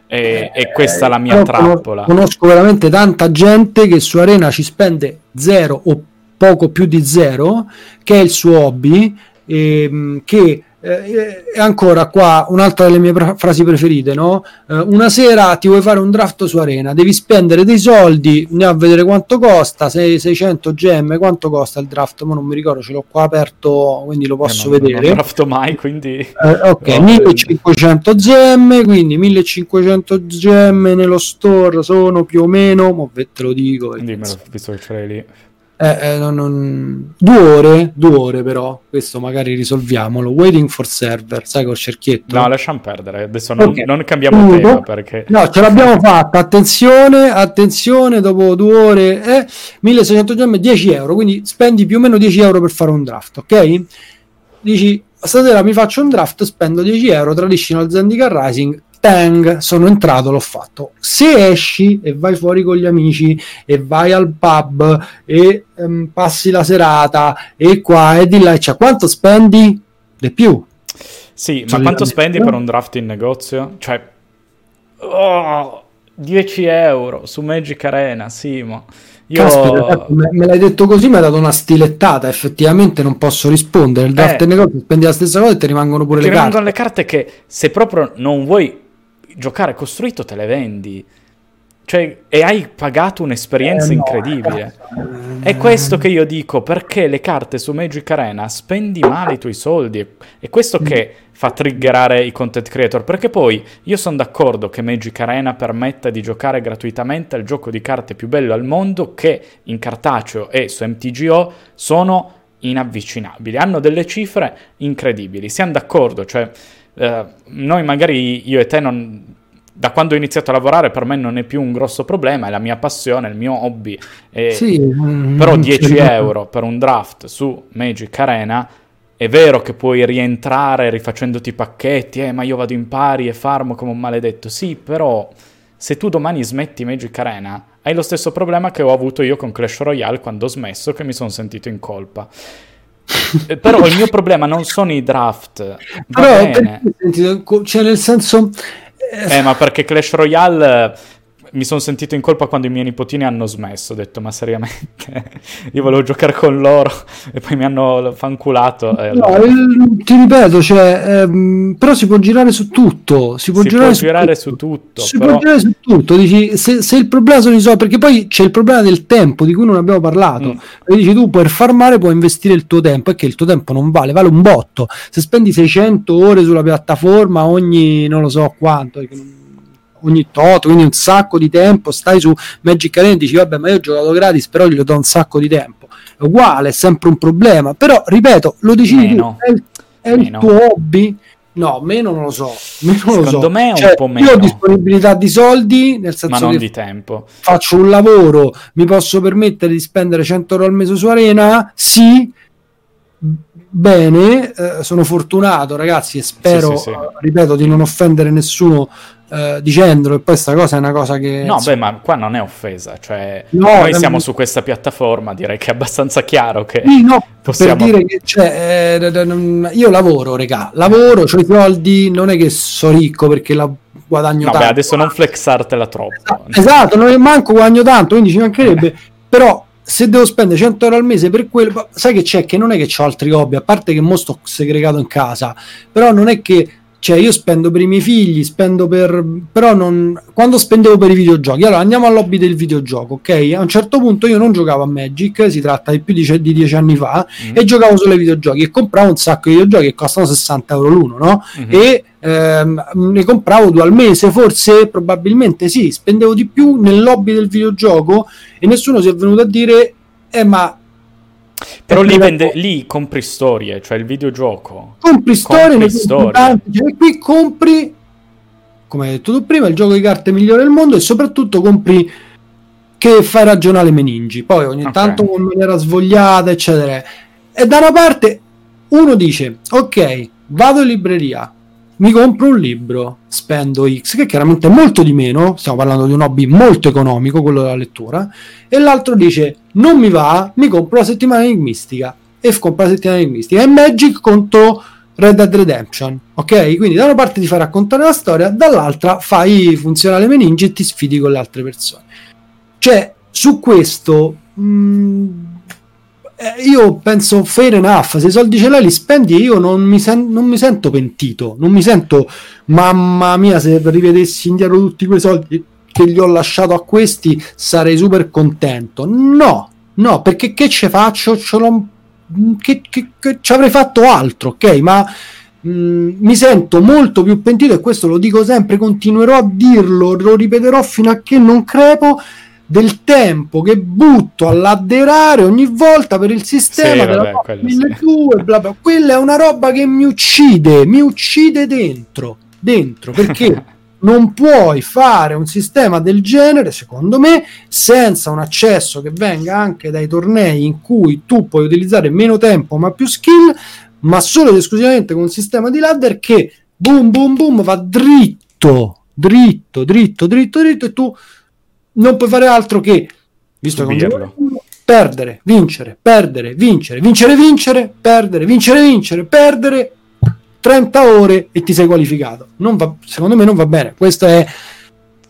E, e questa è la mia trappola. Conosco veramente tanta gente che su Arena ci spende zero o poco più di zero, che è il suo hobby, ehm, che eh, e ancora qua un'altra delle mie pra- frasi preferite no? Eh, una sera ti vuoi fare un draft su arena devi spendere dei soldi andiamo a vedere quanto costa 6, 600 gemme quanto costa il draft? Ma non mi ricordo ce l'ho qua aperto quindi lo posso eh, non, vedere. non drafto mai quindi eh, ok no, 1500 gemme quindi 1500 gemme nello store sono più o meno mo ve te lo dico dimmelo visto che ce l'hai lì eh, eh, non, non... Due ore, due ore però, questo magari risolviamolo. Waiting for server, sai col cerchietto? No, lasciamo perdere, adesso non, okay. non cambiamo Uno. tema perché... No, ce l'abbiamo fatta, attenzione, attenzione, dopo due ore, eh, 1600 gemme, 10 euro, quindi spendi più o meno 10 euro per fare un draft, ok? Dici, stasera mi faccio un draft, spendo 10 euro, traditional Zendika Rising, Tang, sono entrato, l'ho fatto. Se esci e vai fuori con gli amici e vai al pub e um, passi la serata e qua e di là, cioè, quanto spendi? Di più. Sì, ma quanto spendi per un draft in negozio? Cioè, oh, 10 euro su Magic Arena, Simo. Io... Caspita, me, me, l'hai detto così, mi hai dato una stilettata. Effettivamente non posso rispondere. Il draft eh, in negozio spendi la stessa cosa e ti rimangono pure ti le rimangono carte. le carte che se proprio non vuoi giocare costruito te le vendi. Cioè, e hai pagato un'esperienza eh, no, incredibile. È questo che io dico, perché le carte su Magic Arena spendi male i tuoi soldi. È questo che fa triggerare i content creator. Perché poi io sono d'accordo che Magic Arena permetta di giocare gratuitamente al gioco di carte più bello al mondo, che in cartaceo e su MTGO sono inavvicinabili. Hanno delle cifre incredibili. Siamo d'accordo, cioè eh, noi magari io e te non, da quando ho iniziato a lavorare per me non è più un grosso problema, è la mia passione, il mio hobby. E, sì, mm, però 10 euro per un draft su Magic Arena è vero che puoi rientrare rifacendoti i pacchetti, eh, ma io vado in pari e farmo come un maledetto. Sì, però se tu domani smetti Magic Arena, hai lo stesso problema che ho avuto io con Clash Royale quando ho smesso, che mi sono sentito in colpa. Eh, però il mio problema non sono i draft. Però, bene. cioè nel senso... Eh, ma perché Clash Royale mi sono sentito in colpa quando i miei nipotini hanno smesso. Ho detto, ma seriamente, io volevo giocare con loro e poi mi hanno fanculato. no, allora... Eh, ti ripeto, cioè, ehm, però si può girare su tutto. Si può, si girare, può girare su, tutto. Si però... può girare su tutto. Dici, se, se, il problema sono i soldi, perché poi c'è il problema del tempo di cui non abbiamo parlato. Mm. E dici, tu per farmare puoi investire il tuo tempo, è che il tuo tempo non vale, vale un botto. Se spendi 600 ore sulla piattaforma ogni non lo so quanto, non ogni tot, quindi un sacco di tempo, stai su Magic Arena e dici vabbè ma io ho giocato gratis però gli do un sacco di tempo, è uguale, è sempre un problema, però ripeto, lo decidi tu, è, il, è il tuo hobby? No, meno non lo so. Meno Secondo lo so. me è un cioè, po' meno. Io ho disponibilità di soldi, nel senso Ma non che di tempo. faccio un lavoro, mi posso permettere di spendere 100 euro al mese su Arena? Sì, bene, eh, sono fortunato ragazzi e spero, sì, sì, sì. ripeto, di non offendere nessuno eh, dicendolo e poi questa cosa è una cosa che... No, insomma... beh, ma qua non è offesa, cioè no, noi siamo mi... su questa piattaforma, direi che è abbastanza chiaro che... Sì, no, possiamo... per dire che cioè, eh, io lavoro, regà, lavoro, ho i soldi, non è che sono ricco perché la guadagno no, tanto. Beh, adesso non flexartela troppo. Esatto, non è manco guadagno tanto, quindi ci mancherebbe, però se devo spendere 100 euro al mese per quello, sai che c'è? Che non è che ho altri hobby, a parte che mo sto segregato in casa, però non è che cioè, io spendo per i miei figli, spendo per. però non. Quando spendevo per i videogiochi, allora andiamo al lobby del videogioco, ok? A un certo punto io non giocavo a Magic, si tratta di più di, di dieci anni fa, mm-hmm. e giocavo solo ai videogiochi e compravo un sacco di videogiochi che costano 60 euro l'uno, no? Mm-hmm. E ehm, ne compravo due al mese, forse, probabilmente sì, spendevo di più nel lobby del videogioco e nessuno si è venuto a dire, eh, ma però lì, vende, lì, compri storie, cioè il videogioco. Compri storie, compri storie. Cioè, qui compri come hai detto tu prima, il gioco di carte migliore del mondo e soprattutto compri che fai ragionare meningi. Poi ogni okay. tanto in maniera svogliata, eccetera. E da una parte uno dice, ok, vado in libreria, mi compro un libro, spendo X, che chiaramente è molto di meno, stiamo parlando di un hobby molto economico, quello della lettura, e l'altro dice, non mi va, mi compro la settimana enigmistica, e compro la settimana enigmistica, e Magic contro Red Dead Redemption, ok? Quindi da una parte ti fai raccontare la storia, dall'altra fai funzionare meningi e ti sfidi con le altre persone. Cioè, su questo... Mh, mm, eh, io penso fair enough, se i soldi ce l'hai li spendi io non mi, sen- non mi sento pentito, non mi sento mamma mia se rivedessi indietro tutti quei soldi che gli ho lasciato a questi sarei super contento. No, no, perché che ce faccio? Ce l'ho che, che, che ci avrei fatto altro, ok? Ma mm, mi sento molto più pentito e questo lo dico sempre, continuerò a dirlo, lo ripeterò fino a che non crepo del tempo che butto all'adderare ogni volta per il sistema sì, vabbè, 1002 sì. bla bla. quella è una roba che mi uccide mi uccide dentro dentro perché non puoi fare un sistema del genere, secondo me, senza un accesso che venga anche dai tornei in cui tu puoi utilizzare meno tempo ma più skill, ma solo ed esclusivamente con un sistema di ladder che boom boom boom va dritto, dritto, dritto, dritto, dritto e tu non puoi fare altro che, visto che perdere, vincere, perdere, vincere, vincere, vincere, perdere, vincere, vincere, perdere 30 ore e ti sei qualificato. Va, secondo me non va bene. Questo è.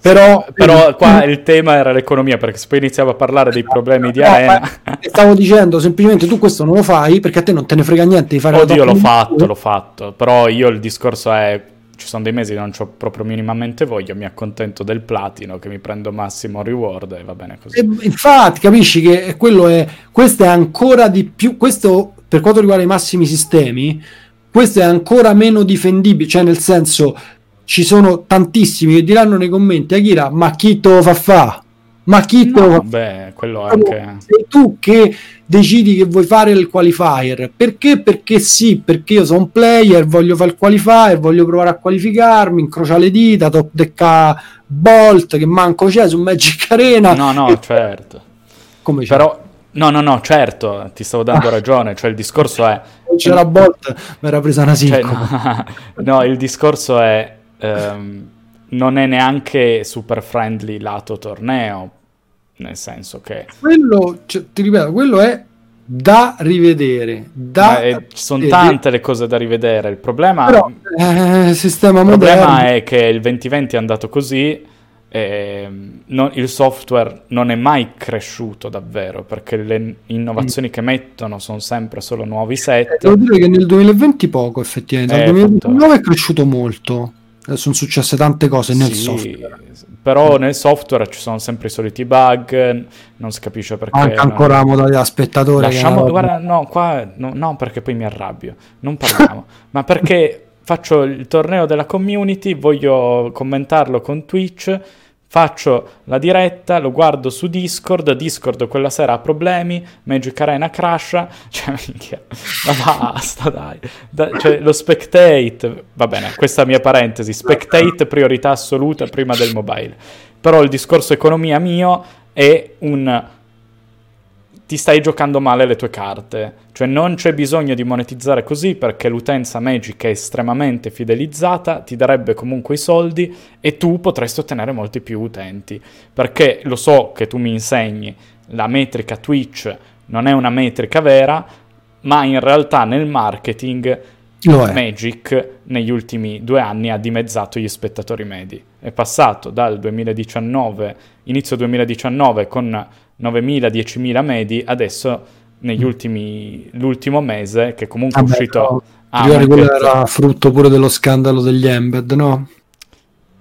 Però, però qua il tema era l'economia, perché se poi iniziamo a parlare dei problemi di no, arena... Stavo dicendo semplicemente tu questo non lo fai perché a te non te ne frega niente di fare... Oddio, l'ho fatto, l'ho fatto, però io il discorso è... Ci sono dei mesi che non ho proprio minimamente voglia, mi accontento del platino, che mi prendo massimo reward e va bene così. E infatti, capisci che quello è... Questo è ancora di più... Questo, per quanto riguarda i massimi sistemi, questo è ancora meno difendibile, cioè nel senso ci sono tantissimi che diranno nei commenti Akira ma chi te lo fa fa? Ma chi te no, lo fa beh, quello anche... Sei tu che decidi che vuoi fare il qualifier. Perché? Perché sì, perché io sono un player, voglio fare il qualifier, voglio provare a qualificarmi, incrocia le dita, top decca Bolt che manco c'è su Magic Arena. No, no, e... certo. Come c'è? Però No, no, no, certo, ti stavo dando ragione, cioè il discorso è... C'era Bolt, mi era presa una cioè, no, no, il discorso è... Um, non è neanche super friendly lato torneo, nel senso che... Quello, cioè, ti ripeto, quello è da rivedere. Da è, ci sono tante le cose da rivedere, il problema... Però, eh, sistema il problema è che il 2020 è andato così eh, no, il software non è mai cresciuto davvero perché le innovazioni mm. che mettono sono sempre solo nuovi set. Eh, devo dire che nel 2020 poco effettivamente, nel 2019 è cresciuto molto. Eh, sono successe tante cose nel sì, software. Però nel software ci sono sempre i soliti bug, non si capisce perché. Anche ancora la modalità spettatore. Lasciamo, guarda, no, qua no, no, perché poi mi arrabbio. Non parliamo, ma perché faccio il torneo della community, voglio commentarlo con Twitch, faccio la diretta, lo guardo su Discord, Discord quella sera ha problemi, Magic Arena crasha, cioè minchia, ma basta dai, da, cioè, lo spectate, va bene, questa mia parentesi, spectate priorità assoluta prima del mobile, però il discorso economia mio è un ti stai giocando male le tue carte. Cioè non c'è bisogno di monetizzare così perché l'utenza Magic è estremamente fidelizzata, ti darebbe comunque i soldi e tu potresti ottenere molti più utenti. Perché lo so che tu mi insegni, la metrica Twitch non è una metrica vera, ma in realtà nel marketing Magic negli ultimi due anni ha dimezzato gli spettatori medi. È passato dal 2019, inizio 2019 con 9.000-10.000 medi, adesso negli mm. ultimi, l'ultimo mese, che comunque Vabbè, è uscito... No. Ah, quello era frutto pure dello scandalo degli embed, no?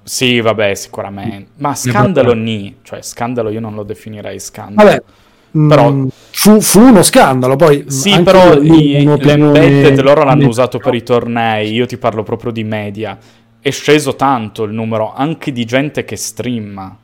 Sì, vabbè, sicuramente. Ma scandalo ni, cioè scandalo io non lo definirei scandalo. Vabbè, però, mm, fu, fu, uno scandalo. Poi sì, però i, l'embedded loro l'hanno usato per i tornei. Io ti parlo proprio di media. È sceso tanto il numero anche di gente che streama.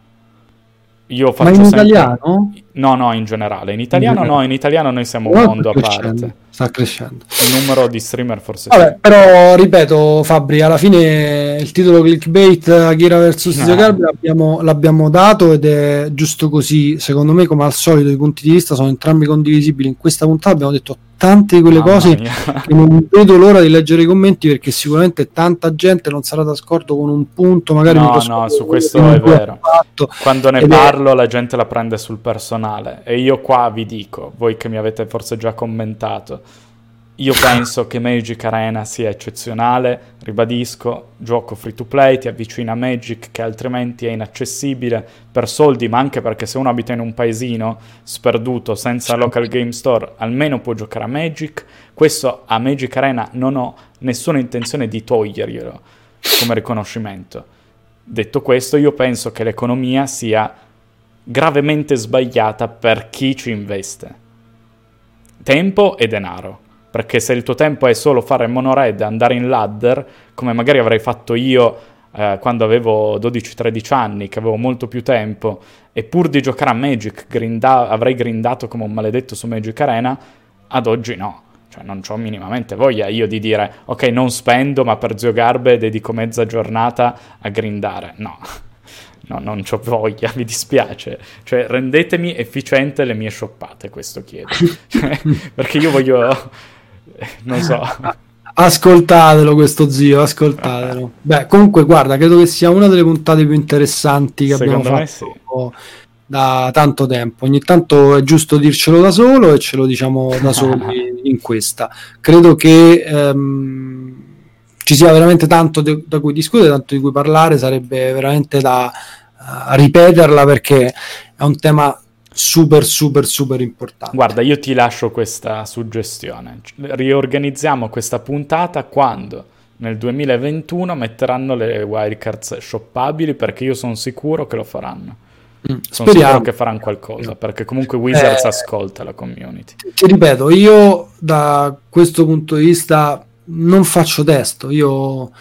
Io faccio Ma in sempre... italiano? No, no, in generale. In italiano no, in italiano noi siamo un mondo a parte. Sta crescendo. Il numero di streamer forse Vabbè, sì. però ripeto, Fabri, alla fine il titolo clickbait Akira vs. No. Zuckerberg l'abbiamo, l'abbiamo dato ed è giusto così. Secondo me, come al solito, i punti di vista sono entrambi condivisibili. In questa puntata abbiamo detto tante di quelle Mamma cose mia. che non vedo l'ora di leggere i commenti perché sicuramente tanta gente non sarà d'accordo con un punto magari no no su questo è vero fatto. quando ne Ed parlo è... la gente la prende sul personale e io qua vi dico voi che mi avete forse già commentato io penso che Magic Arena sia eccezionale, ribadisco, gioco free to play, ti avvicina a Magic che altrimenti è inaccessibile per soldi, ma anche perché se uno abita in un paesino sperduto senza local game store, almeno può giocare a Magic. Questo a Magic Arena non ho nessuna intenzione di toglierglielo come riconoscimento. Detto questo, io penso che l'economia sia gravemente sbagliata per chi ci investe. Tempo e denaro perché se il tuo tempo è solo fare monored, andare in ladder, come magari avrei fatto io eh, quando avevo 12-13 anni, che avevo molto più tempo, e pur di giocare a Magic grinda- avrei grindato come un maledetto su Magic Arena, ad oggi no. Cioè non ho minimamente voglia io di dire ok non spendo ma per Zio Garbe dedico mezza giornata a grindare. No, no, non ho voglia, mi dispiace. Cioè, rendetemi efficiente le mie shoppate, questo chiedo. Cioè, perché io voglio, non so. Ascoltatelo questo zio, ascoltatelo. Beh, comunque guarda, credo che sia una delle puntate più interessanti che Secondo abbiamo fatto sì. da tanto tempo. Ogni tanto è giusto dircelo da solo e ce lo diciamo da soli in questa. Credo che ehm, ci sia veramente tanto de- da cui discutere, tanto di cui parlare, sarebbe veramente da uh, ripeterla perché è un tema super super super importante. Guarda, io ti lascio questa suggestione. Riorganizziamo questa puntata quando nel 2021 metteranno le wildcards shoppabili perché io sono sicuro che lo faranno. Mm, sono sicuro che faranno qualcosa perché comunque Wizards eh, ascolta la community. Ti ripeto, io da questo punto di vista non faccio testo, io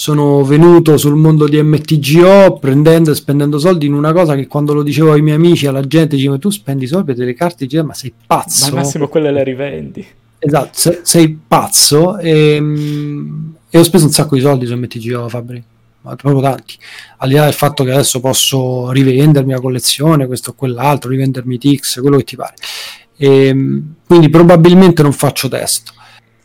sono venuto sul mondo di MTGO prendendo e spendendo soldi in una cosa che quando lo dicevo ai miei amici, alla gente, dicevo tu spendi soldi per delle carte, dicevo ma sei pazzo. Ma al massimo quelle le rivendi. Esatto, sei, sei pazzo e, ehm, e, ho speso un sacco di soldi su MTGO Fabri, ma proprio tanti. Al di là del fatto che adesso posso rivendermi la collezione, questo o quell'altro, rivendermi Tix, quello che ti pare. E, ehm, quindi probabilmente non faccio testo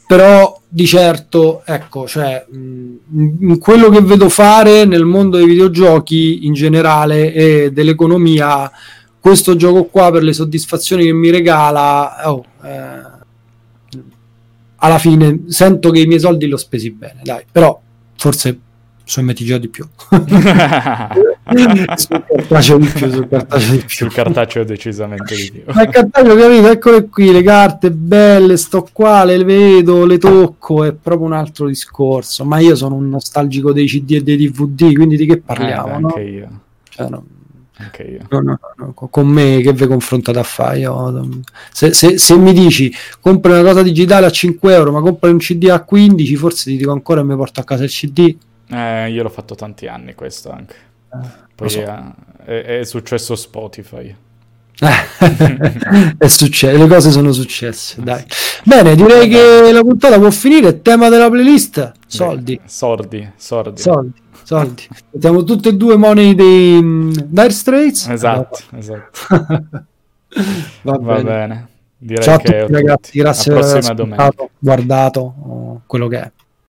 però di certo, ecco, cioè, mh, quello che vedo fare nel mondo dei videogiochi in generale e dell'economia, questo gioco qua per le soddisfazioni che mi regala, oh, eh, alla fine sento che i miei soldi li ho spesi bene, dai, però forse su MTG di più. sul cartaceo di più, sul cartaceo di più. Sul cartaceo decisamente di più. Ma il cartaceo, capito? Eccole qui, le carte belle, sto qua, le vedo, le tocco, è proprio un altro discorso. Ma io sono un nostalgico dei CD e dei DVD, quindi di che parliamo? Eh, anche no? io. Cioè, no, anche io. No, no, no, con me che vi confrontate a fare? Io, se, se, se, mi dici compra una cosa digitale a 5 euro, ma compra un CD a 15, forse ti dico ancora e mi porto a casa il CD. Eh, io l'ho fatto tanti anni questo anche. Poi so. è, è, successo Spotify. è successo, le cose sono successe. Dai. Bene, direi che la puntata può finire. Tema della playlist: soldi. Beh, sordi, sordi. Soldi. Soldi. Mettiamo tutte e due money dei um, Dire Straits. Esatto, esatto. Va, Va bene. bene. Direi Ciao a tutti, ragazzi, grazie per aver guardato, oh, quello che è.